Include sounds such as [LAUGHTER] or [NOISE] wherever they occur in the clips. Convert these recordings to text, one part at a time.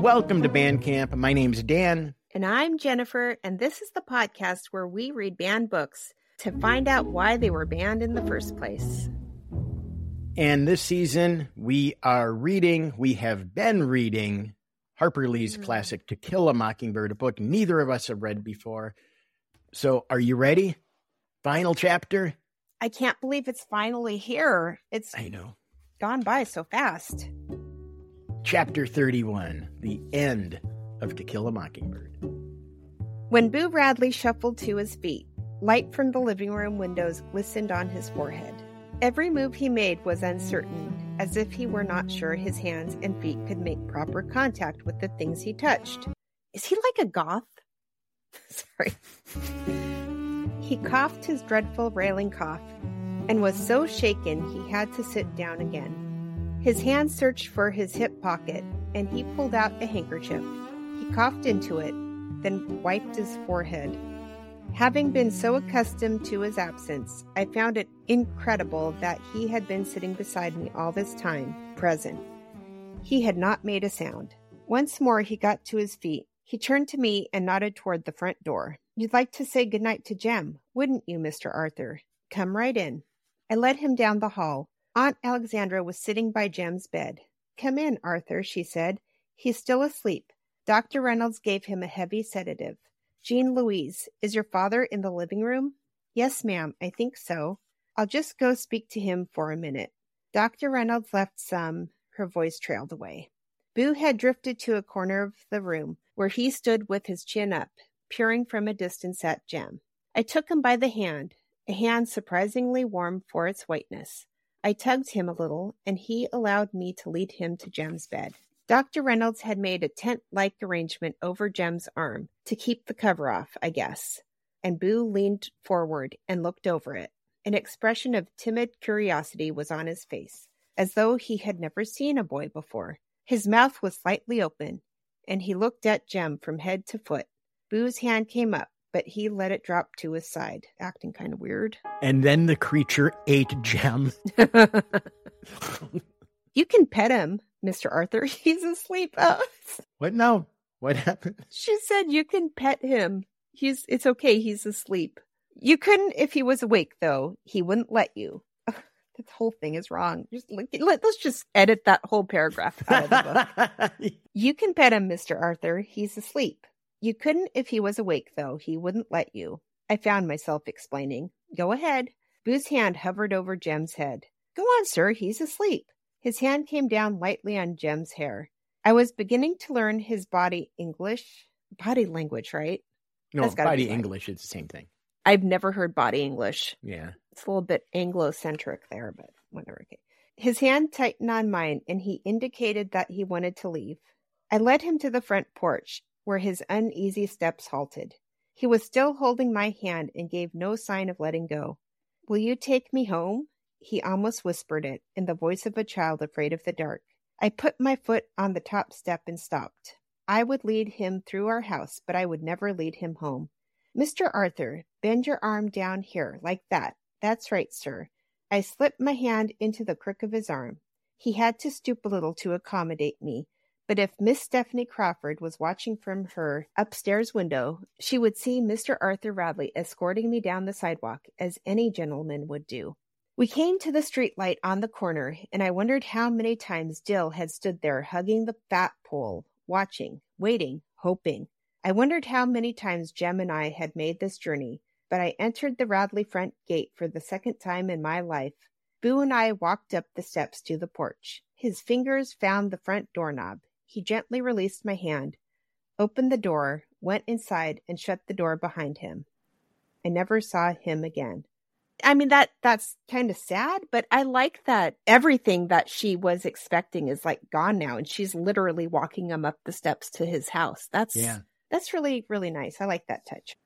Welcome to Banned Camp. My name's Dan. And I'm Jennifer, and this is the podcast where we read banned books to find out why they were banned in the first place. And this season, we are reading, we have been reading Harper Lee's mm. classic To Kill a Mockingbird, a book neither of us have read before. So, are you ready? Final chapter? I can't believe it's finally here. It's I know. Gone by so fast. Chapter 31 The End of To Kill a Mockingbird. When Boo Radley shuffled to his feet, light from the living room windows glistened on his forehead. Every move he made was uncertain, as if he were not sure his hands and feet could make proper contact with the things he touched. Is he like a goth? [LAUGHS] Sorry. he coughed his dreadful railing cough and was so shaken he had to sit down again. His hand searched for his hip pocket and he pulled out a handkerchief. He coughed into it, then wiped his forehead. Having been so accustomed to his absence, I found it incredible that he had been sitting beside me all this time, present. He had not made a sound. Once more he got to his feet. He turned to me and nodded toward the front door. You'd like to say good night to Jem, wouldn't you, Mr. Arthur? Come right in. I led him down the hall. Aunt Alexandra was sitting by Jem's bed. Come in, Arthur, she said. He's still asleep. Dr. Reynolds gave him a heavy sedative. Jean Louise, is your father in the living room? Yes, ma'am, I think so. I'll just go speak to him for a minute. Dr. Reynolds left some. Her voice trailed away. Boo had drifted to a corner of the room where he stood with his chin up, peering from a distance at Jem. I took him by the hand, a hand surprisingly warm for its whiteness. I tugged him a little, and he allowed me to lead him to Jem's bed. Dr. Reynolds had made a tent like arrangement over Jem's arm to keep the cover off, I guess. And Boo leaned forward and looked over it. An expression of timid curiosity was on his face, as though he had never seen a boy before. His mouth was slightly open, and he looked at Jem from head to foot. Boo's hand came up, but he let it drop to his side, acting kind of weird. And then the creature ate Jem. [LAUGHS] you can pet him, Mr. Arthur. [LAUGHS] He's asleep. Oh. What now? What happened? She said you can pet him. He's it's okay, he's asleep. You couldn't if he was awake though. He wouldn't let you. Ugh, [LAUGHS] this whole thing is wrong. Just let, us just edit that whole paragraph out of the book. you can pet him, Mr. Arthur. He's asleep. You couldn't if he was awake, though. He wouldn't let you. I found myself explaining. Go ahead. Boo's hand hovered over Jem's head. Go on, sir. He's asleep. His hand came down lightly on Jem's hair. I was beginning to learn his body English, body language, right? No, body English. It's the same thing. I've never heard body English. Yeah. It's a little bit Anglo-centric there, but whatever. Okay. His hand tightened on mine and he indicated that he wanted to leave. I led him to the front porch where his uneasy steps halted. He was still holding my hand and gave no sign of letting go. Will you take me home? He almost whispered it in the voice of a child afraid of the dark. I put my foot on the top step and stopped. I would lead him through our house, but I would never lead him home. Mr. Arthur, bend your arm down here, like that. That's right, sir. I slipped my hand into the crook of his arm. He had to stoop a little to accommodate me, but if Miss Stephanie Crawford was watching from her upstairs window, she would see Mr. Arthur Radley escorting me down the sidewalk as any gentleman would do. We came to the street light on the corner, and I wondered how many times Dill had stood there hugging the fat pole, watching, waiting, hoping. I wondered how many times Jem and I had made this journey, but I entered the Radley front gate for the second time in my life. Boo and I walked up the steps to the porch. His fingers found the front doorknob. He gently released my hand, opened the door, went inside, and shut the door behind him. I never saw him again. I mean that that's kind of sad, but I like that everything that she was expecting is like gone now and she's literally walking him up the steps to his house. That's yeah. that's really really nice. I like that touch.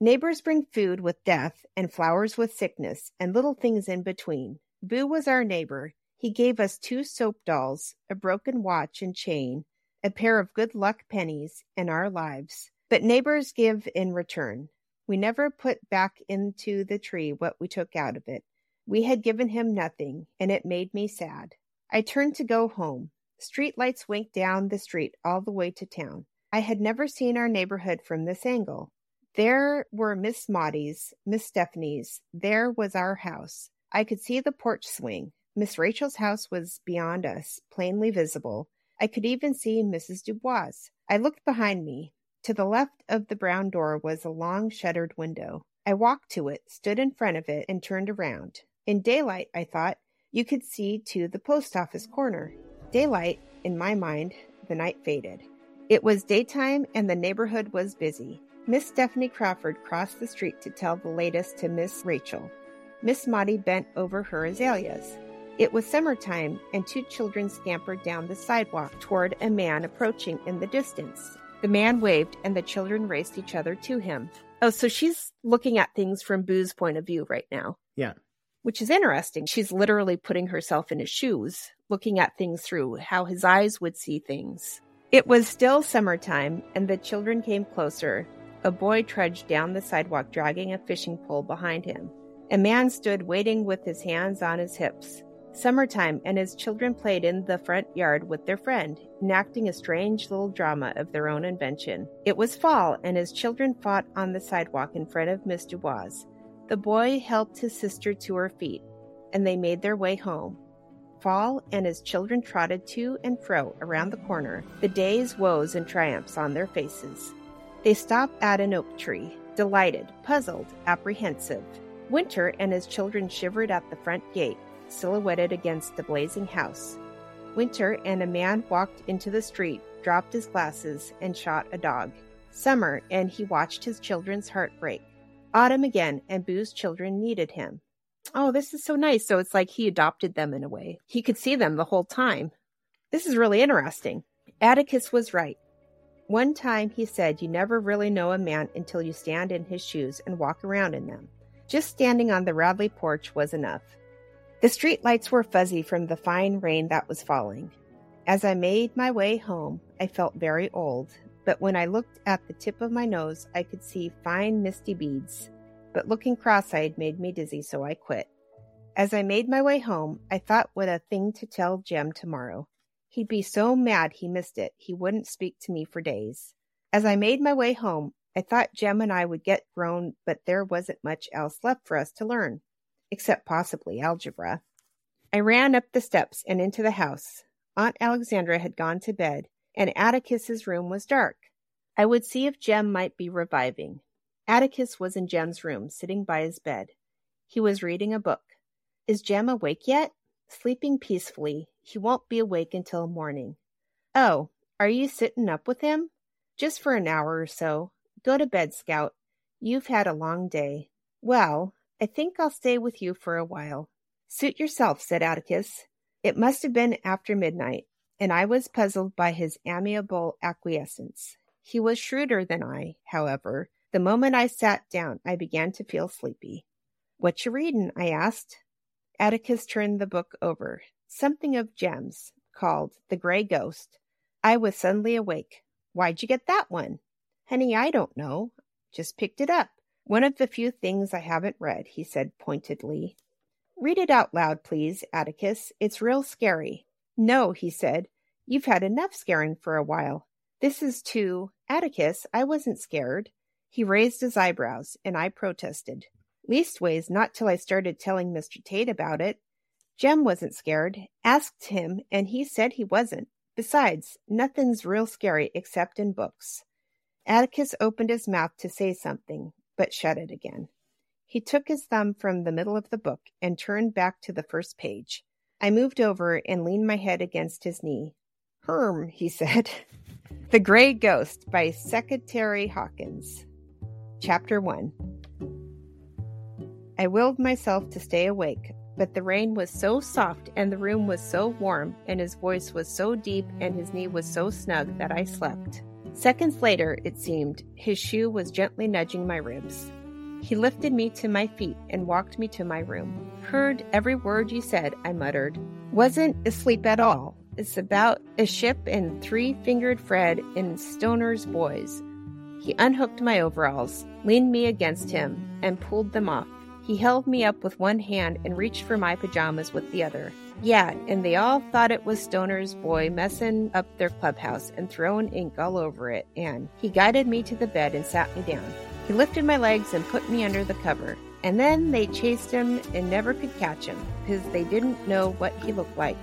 Neighbors bring food with death and flowers with sickness and little things in between. Boo was our neighbor he gave us two soap dolls, a broken watch and chain, a pair of good luck pennies, and our lives. But neighbors give in return. We never put back into the tree what we took out of it. We had given him nothing, and it made me sad. I turned to go home. Street lights winked down the street all the way to town. I had never seen our neighborhood from this angle. There were Miss Maudie's, Miss Stephanie's. There was our house. I could see the porch swing. Miss Rachel's house was beyond us, plainly visible. I could even see Mrs. Dubose. I looked behind me. To the left of the brown door was a long shuttered window. I walked to it, stood in front of it, and turned around. In daylight, I thought, you could see to the post office corner. Daylight, in my mind, the night faded. It was daytime and the neighborhood was busy. Miss Stephanie Crawford crossed the street to tell the latest to Miss Rachel. Miss Maudie bent over her azaleas. It was summertime, and two children scampered down the sidewalk toward a man approaching in the distance. The man waved, and the children raced each other to him. Oh, so she's looking at things from Boo's point of view right now. Yeah. Which is interesting. She's literally putting herself in his shoes, looking at things through how his eyes would see things. It was still summertime, and the children came closer. A boy trudged down the sidewalk dragging a fishing pole behind him. A man stood waiting with his hands on his hips. Summertime, and his children played in the front yard with their friend, enacting a strange little drama of their own invention. It was fall, and his children fought on the sidewalk in front of Miss Dubose. The boy helped his sister to her feet, and they made their way home. Fall and his children trotted to and fro around the corner, the day's woes and triumphs on their faces. They stopped at an oak tree, delighted, puzzled, apprehensive. Winter and his children shivered at the front gate, silhouetted against the blazing house. Winter and a man walked into the street, dropped his glasses, and shot a dog. Summer, and he watched his children's heart break. Autumn again, and Boo's children needed him. Oh, this is so nice. So it's like he adopted them in a way. He could see them the whole time. This is really interesting. Atticus was right. One time he said, You never really know a man until you stand in his shoes and walk around in them. Just standing on the Radley porch was enough. The street lights were fuzzy from the fine rain that was falling. As I made my way home, I felt very old, but when I looked at the tip of my nose, I could see fine misty beads. But looking cross eyed made me dizzy, so I quit. As I made my way home, I thought what a thing to tell Jem tomorrow. He'd be so mad he missed it, he wouldn't speak to me for days. As I made my way home, I thought Jem and I would get grown, but there wasn't much else left for us to learn except possibly algebra. I ran up the steps and into the house. Aunt Alexandra had gone to bed, and Atticus's room was dark. I would see if Jem might be reviving. Atticus was in Jem's room, sitting by his bed. He was reading a book. Is Jem awake yet? Sleeping peacefully. He won't be awake until morning. Oh, are you sitting up with him? Just for an hour or so. Go to bed, Scout. You've had a long day. Well, I think I'll stay with you for a while. Suit yourself, said Atticus. It must have been after midnight, and I was puzzled by his amiable acquiescence. He was shrewder than I, however. The moment I sat down, I began to feel sleepy. What you readin'? I asked. Atticus turned the book over. Something of Jem's, called The Gray Ghost. I was suddenly awake. Why'd you get that one? Honey, I don't know. Just picked it up. One of the few things I haven't read, he said pointedly. Read it out loud, please, Atticus. It's real scary. No, he said. You've had enough scaring for a while. This is too. Atticus, I wasn't scared. He raised his eyebrows, and I protested. Leastways, not till I started telling Mr. Tate about it. Jem wasn't scared. Asked him, and he said he wasn't. Besides, nothing's real scary except in books. Atticus opened his mouth to say something, but shut it again. He took his thumb from the middle of the book and turned back to the first page. I moved over and leaned my head against his knee. Herm, he said. [LAUGHS] the Gray Ghost by Seckatary Hawkins. Chapter 1 I willed myself to stay awake, but the rain was so soft and the room was so warm and his voice was so deep and his knee was so snug that I slept. Seconds later, it seemed, his shoe was gently nudging my ribs. He lifted me to my feet and walked me to my room. Heard every word you said, I muttered. Wasn't asleep at all. It's about a ship and three fingered Fred and Stoner's boys. He unhooked my overalls, leaned me against him, and pulled them off. He held me up with one hand and reached for my pajamas with the other. Yeah, and they all thought it was Stoner's boy messing up their clubhouse and throwing ink all over it, and he guided me to the bed and sat me down. He lifted my legs and put me under the cover. And then they chased him and never could catch him because they didn't know what he looked like.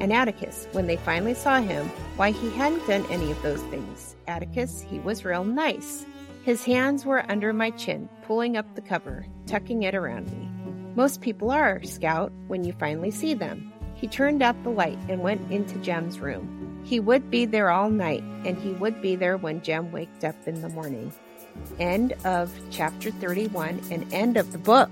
And Atticus, when they finally saw him, why he hadn't done any of those things. Atticus, he was real nice. His hands were under my chin, pulling up the cover, tucking it around me. Most people are, Scout, when you finally see them. He turned out the light and went into Jem's room. He would be there all night, and he would be there when Jem waked up in the morning. End of chapter 31 and end of the book.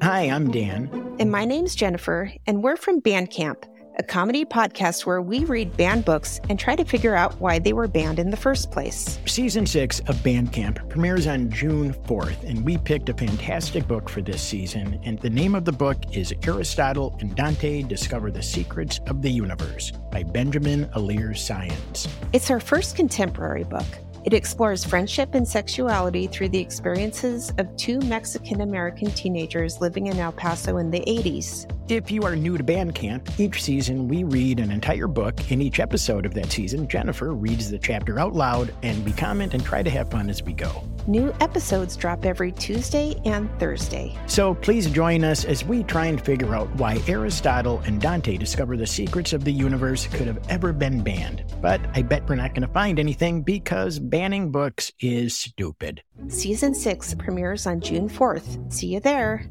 Hi, I'm Dan. And my name's Jennifer, and we're from Banned Camp, a comedy podcast where we read banned books and try to figure out why they were banned in the first place. Season 6 of Banned Camp premieres on June 4th, and we picked a fantastic book for this season. And the name of the book is Aristotle and Dante Discover the Secrets of the Universe by Benjamin Alire Sáenz. It's our first contemporary book. It explores friendship and sexuality through the experiences of two Mexican American teenagers living in El Paso in the 80s. If you are new to Banned Camp, each season we read an entire book. In each episode of that season, Jennifer reads the chapter out loud, and we comment and try to have fun as we go. New episodes drop every Tuesday and Thursday. So please join us as we try and figure out why Aristotle and Dante discover the secrets of the universe could have ever been banned. But I bet we're not going to find anything because banning books is stupid. Season 6 premieres on June 4th. See you there.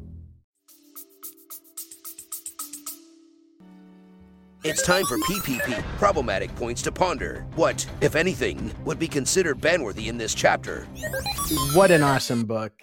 It's time for PPP, problematic points to ponder. What, if anything, would be considered banworthy in this chapter? What an awesome book.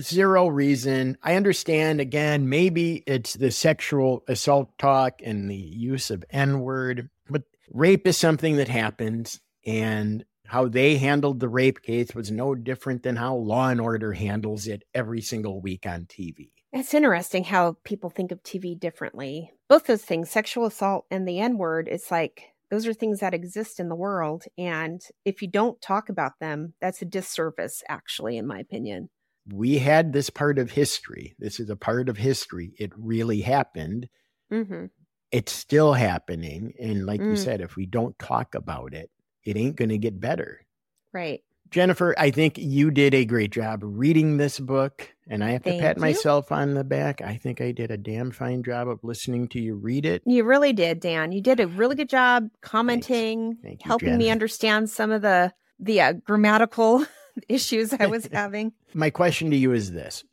Zero reason. I understand, again, maybe it's the sexual assault talk and the use of N word, but rape is something that happens. And how they handled the rape case was no different than how Law and Order handles it every single week on TV. It's interesting how people think of TV differently. Both those things, sexual assault and the N word, it's like those are things that exist in the world. And if you don't talk about them, that's a disservice, actually, in my opinion. We had this part of history. This is a part of history. It really happened. Mm-hmm. It's still happening. And like Mm. you said, if we don't talk about it, it ain't going to get better. Right. Jennifer, I think you did a great job reading this book, and I have to pat you. myself on the back. I think I did a damn fine job of listening to you read it. You really did, Dan. You did a really good job commenting, Thank you, helping me understand some of the the uh, grammatical [LAUGHS] issues I was [LAUGHS] having. My question to you is this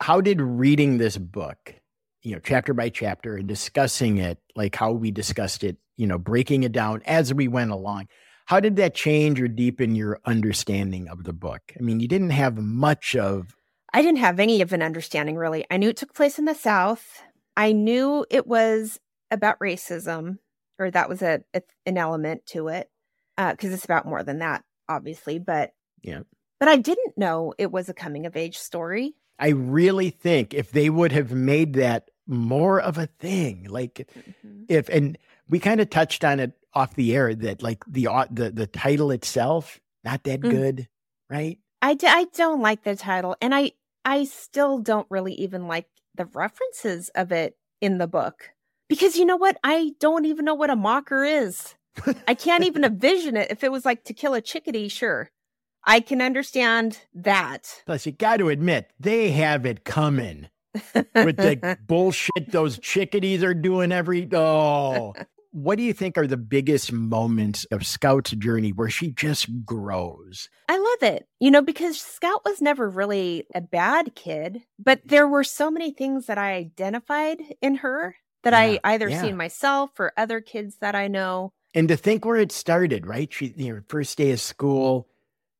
How did reading this book, you know, chapter by chapter and discussing it, like how we discussed it, you know, breaking it down as we went along, how did that change or deepen your understanding of the book? I mean, you didn't have much of, I didn't have any of an understanding really. I knew it took place in the South. I knew it was about racism, or that was a, a an element to it, uh, because it's about more than that, obviously. But Yeah. but I didn't know it was a coming of age story. I really think if they would have made that more of a thing, like mm-hmm. if, and we kind of touched on it off the air that like the, au- the, the title itself, not that Mm. good, right? I, d- I don't like the title, and I I still don't really even like the references of it in the book because you know what? I don't even know what a mocker is. I can't even [LAUGHS] envision it. If it was like to kill a chickadee, sure, I can understand that. Plus, you got to admit, they have it coming with the [LAUGHS] bullshit those chickadees are doing every. Oh, what do you think are the biggest moments of Scout's journey where she just grows? I love it, you know, because Scout was never really a bad kid, but mm. there were so many things that I identified in her that Yeah, I either yeah. seen myself or other kids that I know. And to think where it started, right? She, you know, first day of school,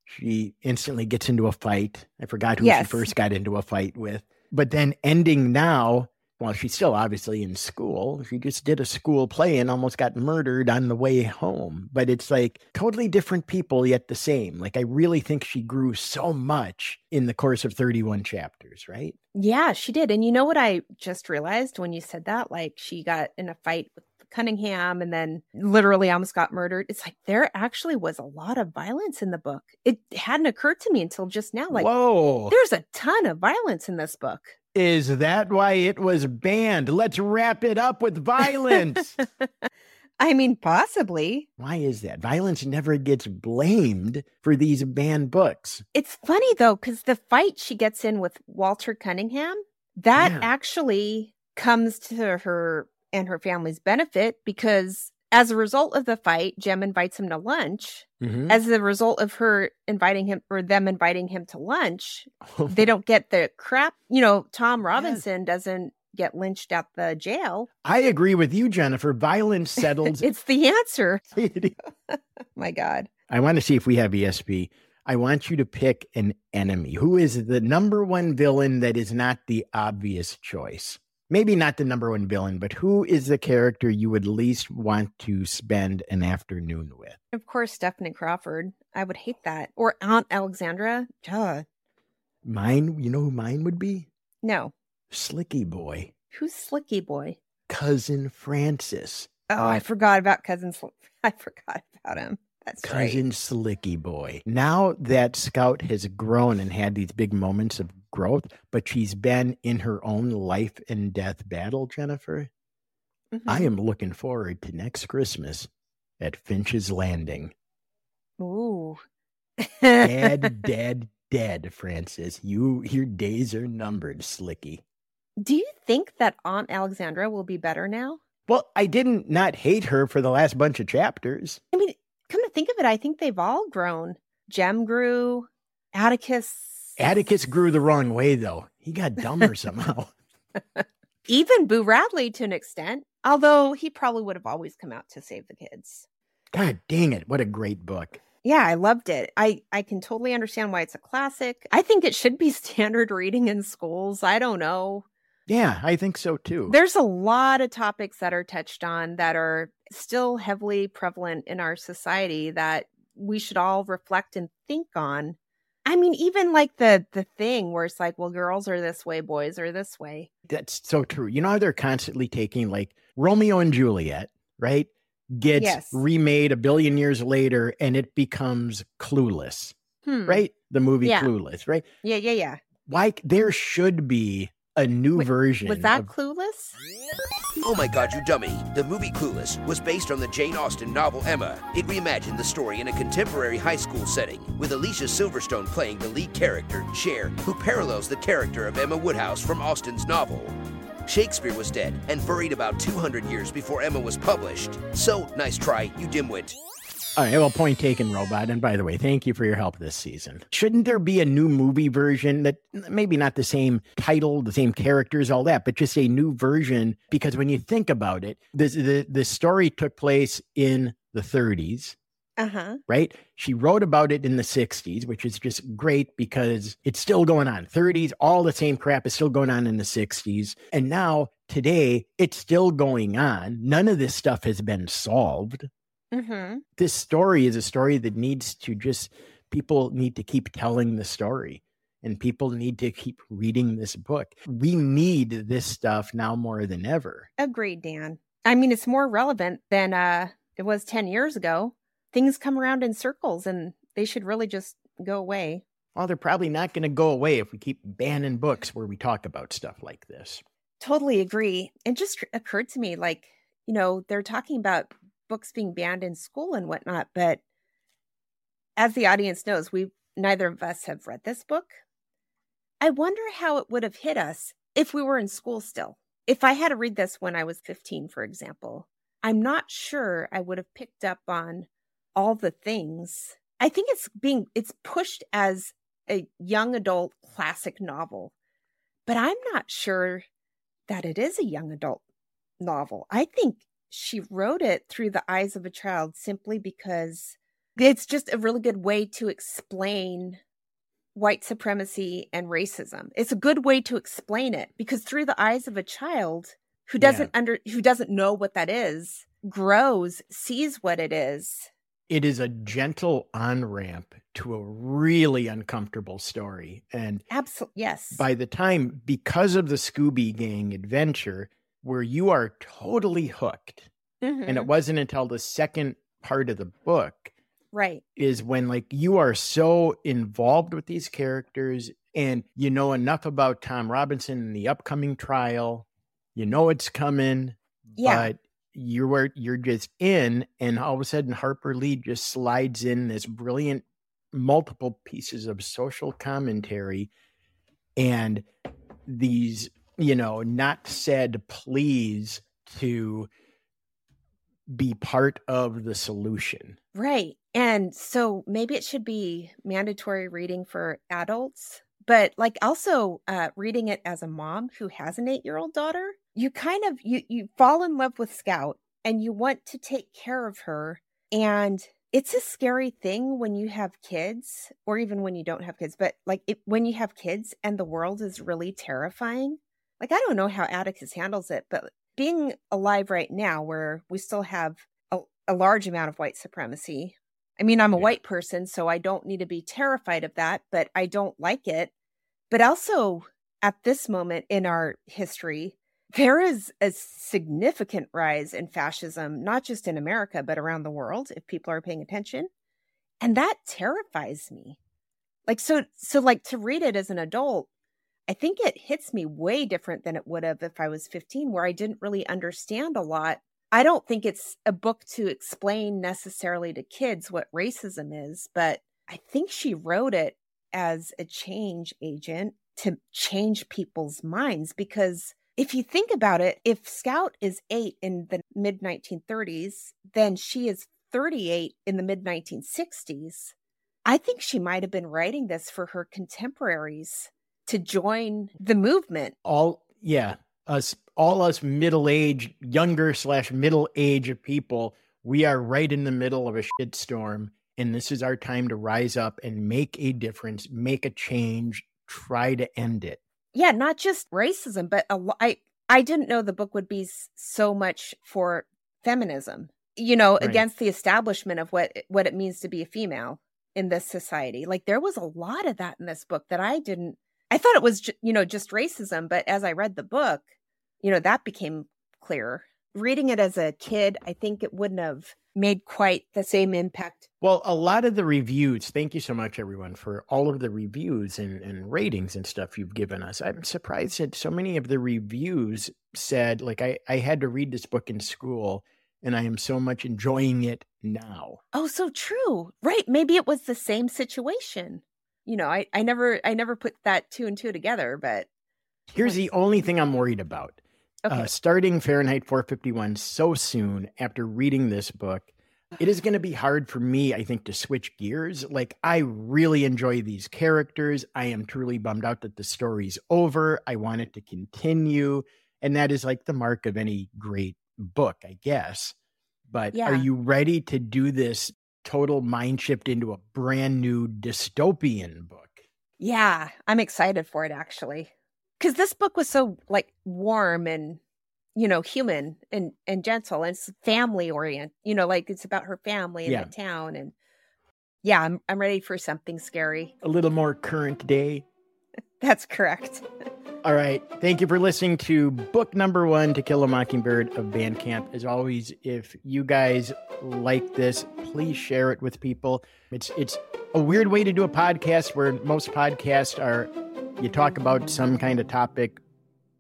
she instantly gets into a fight. I forgot who Yes. she first got into a fight with. But then ending now, well, she's still obviously in school. She just did a school play and almost got murdered on the way home. But it's like totally different people, yet the same. Like, I really think she grew so much in the course of 31 chapters, right? Yeah, she did. And you know what I just realized when you said that? Like she got in a fight with Cunningham and then literally almost got murdered. It's like there actually was a lot of violence in the book. It hadn't occurred to me until just now. Like, whoa, there's a ton of violence in this book. Is that why it was banned? Let's wrap it up with violence. [LAUGHS] I mean, possibly. Why is that? Violence never gets blamed for these banned books. It's funny though, because the fight she gets in with Walter Cunningham, that Yeah. actually comes to her and her family's benefit because as a result of the fight, Jem invites him to lunch. Mhm. As a result of her inviting him or them inviting him to lunch, [LAUGHS] they don't get the crap. You know, Tom Robinson doesn't get lynched at the jail. I agree with you, Jennifer. Violence [LAUGHS] settles. It's the answer. [LAUGHS] My God. I want to see if we have ESP. I want you to pick an enemy. Who is the number one villain that is not the obvious choice? Maybe not the number one villain, but who is the character you would least want to spend an afternoon with? Of course, Stephanie Crawford. I would hate that. Or Aunt Alexandra. Duh. Mine, you know who mine would be? No. Slicky Boy, Who's Slicky Boy? cousin Francis, Oh, I forgot about Cousin Sl- [LAUGHS] I forgot about him. That's cousin right. Slicky Boy. Now that Scout has grown and had these big moments of growth, but she's been in her own life and death battle, Jennifer. I Mhm. am looking forward to next Christmas at Finch's Landing. Ooh. Dead, [LAUGHS] dead, dead, Francis. You your days are numbered, Slicky. Do you think that Aunt Alexandra will be better now? Well, I didn't not hate her for the last bunch of chapters. I mean, come to think of it, I think they've all grown. Jem grew, Atticus. Atticus grew the wrong way though. He got dumber [LAUGHS] somehow. Even Boo Radley to an extent, although he probably would have always come out to save the kids. God dang it, what a great book. Yeah, I loved it. I I can totally understand why it's a classic. I think it should be [LAUGHS] standard reading in schools. I don't know. Yeah, I think so too. There's a lot of topics that are touched on that are still heavily prevalent in our society that we should all reflect and think on. I mean, even like the the thing where it's like, well, girls are this way, boys are this way. That's so true. You know how they're constantly taking like Romeo and Juliet, right? Gets Yes. remade a billion years later and it becomes clueless, Hmm. right? The movie Yeah. Clueless, right? Yeah, yeah, yeah. Like there should be a new Wait, version. Was that of- clueless? Oh my god, you dummy. The movie Clueless was based on the Jane Austen novel Emma. It reimagined the story in a contemporary high school setting, with Alicia Silverstone playing the lead character, Cher, who parallels the character of Emma Woodhouse from Austen's novel. Shakespeare was dead and buried about 200 years before Emma was published. So, nice try, you dimwit. All right, well, point taken, robot. And by the way, thank you for your help this season. Shouldn't there be a new movie version that maybe not the same title, the same characters, all that, but just a new version? Because when you think about it, this, the the story took place in the 30s, Uh huh. right? She wrote about it in the 60s, which is just great because it's still going on. 30s, all the same crap is still going on in the 60s. And now, today, it's still going on. None of this stuff has been solved Mm-hmm. this story is a story that needs to just people need to keep telling the story and people need to keep reading this book we need this stuff now more than ever Agreed, Dan. I mean, it's more relevant than uh it was 10 years ago. Things come around in circles and they should really just go away. well they're probably not going to go away if we keep banning books where we talk about stuff like this Totally agree. It just occurred to me like, you know, they're talking about books being banned in school and whatnot, but as the audience knows, we neither of us have read this book. I wonder how it would have hit us if we were in school still. If I had to read this when I was 15, for example, I'm not sure I would have picked up on all the things. I think it's being it's pushed as a young adult classic novel, but I'm not sure that it is a young adult novel. I think she wrote it through the eyes of a child simply because it's just a really good way to explain white supremacy and racism. It's a good way to explain it because through the eyes of a child who doesn't under who doesn't know what that is, grows, sees what it is. it is a gentle on ramp to a really uncomfortable story and Absolutely. Yes. by the time because of the scooby gang adventure where you are totally hooked And it Mhm. wasn't until the second part of the book right. is when like you are so involved with these characters and you know enough about Tom Robinson and the upcoming trial. You know it's coming, Yeah. but you were you're just in and all of a sudden Harper Lee just slides in this brilliant multiple pieces of social commentary and these, you know, not said please to be part of the solution. Right. And so maybe it should be mandatory reading for adults, but like also uh, reading it as a mom who has an eight year old daughter, you kind of you you fall in love with Scout and you want to take care of her. And it's a scary thing when you have kids, or even when you don't have kids, but like it, when you have kids and the world is really terrifying. Like I don't know how Atticus handles it, but being alive right now where we still have a, a large amount of white supremacy. I mean, I'm a Yeah. white person, so I don't need to be terrified of that, but I don't like it. But also, at this moment in our history, there is a significant rise in fascism, not just in America, but around the world, if people are paying attention. And that terrifies me. Like, so, so like to read it as an adult, I think it hits me way different than it would have if I was 15, where I didn't really understand a lot. I don't think it's a book to explain necessarily to kids what racism is, but I think she wrote it as a change agent to change people's minds. Because if you think about it, if Scout is eight in the mid 1930s, then she is 38 in the mid 1960s. I think she might have been writing this for her contemporaries to join the movement. all yeah us all us middle-aged younger slash middle-aged people we are right in the middle of a shitstorm and this is our time to rise up and make a difference make a change try to end it Yeah, not just racism, but a I I didn't know the book would be so much for feminism. You know, Right. against the establishment of what what it means to be a female in this society. Like there was a lot of that in this book that I didn't I thought it was ju- you know just racism, but as I read the book, you know, that became clearer. Reading it as a kid, I think it wouldn't have made quite the same impact. well a lot of the reviews thank you so much everyone for all of the reviews and, and ratings and stuff you've given us i'm surprised that so many of the reviews said like I, I had to read this book in school and i am so much enjoying it now Oh, so true. Right. Maybe it was the same situation. You know, I, I never I never put that two and two together, but Here's the only thing I'm worried about. okay. Uh, starting Fahrenheit 451 so soon after reading this book, it is going to be hard for me, I think, to switch gears. Like, I really enjoy these characters. I am truly bummed out that the story's over. I want it to continue. And that is like the mark of any great book, I guess. But Yeah. are you ready to do this total mind shift into a brand new dystopian book? yeah, I'm excited for it actually. Cuz this book was so like warm and you know, human and and gentle and family orient. You know, like it's about her family and Yeah. the town and yeah, I'm I'm ready for something scary. A little more current day. That's correct. All right. Thank you for listening to book number one, To Kill a Mockingbird of Banned Camp. As always, if you guys like this, please share it with people. It's it's a weird way to do a podcast where most podcasts are you talk about some kind of topic,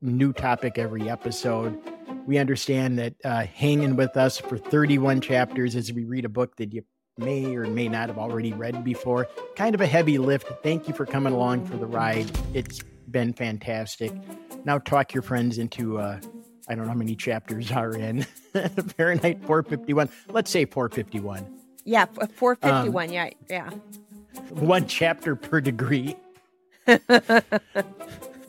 new topic every episode. We understand that uh, hanging with us for 31 chapters as we read a book that you may or may not have already read before, kind of a heavy lift. Thank you for coming along for the ride. It's been fantastic. Now talk your friends into uh I don't know how many chapters are in [LAUGHS] Fahrenheit 451. Let's say 451. Yeah, f- 451. yeah, yeah. One chapter per degree. [LAUGHS]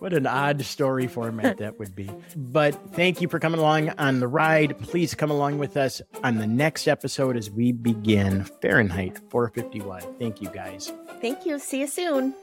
What an odd story format that would be. But thank you for coming along on the ride. Please come along with us on the next episode as we begin Fahrenheit 451. Thank you guys. Thank you. See you soon.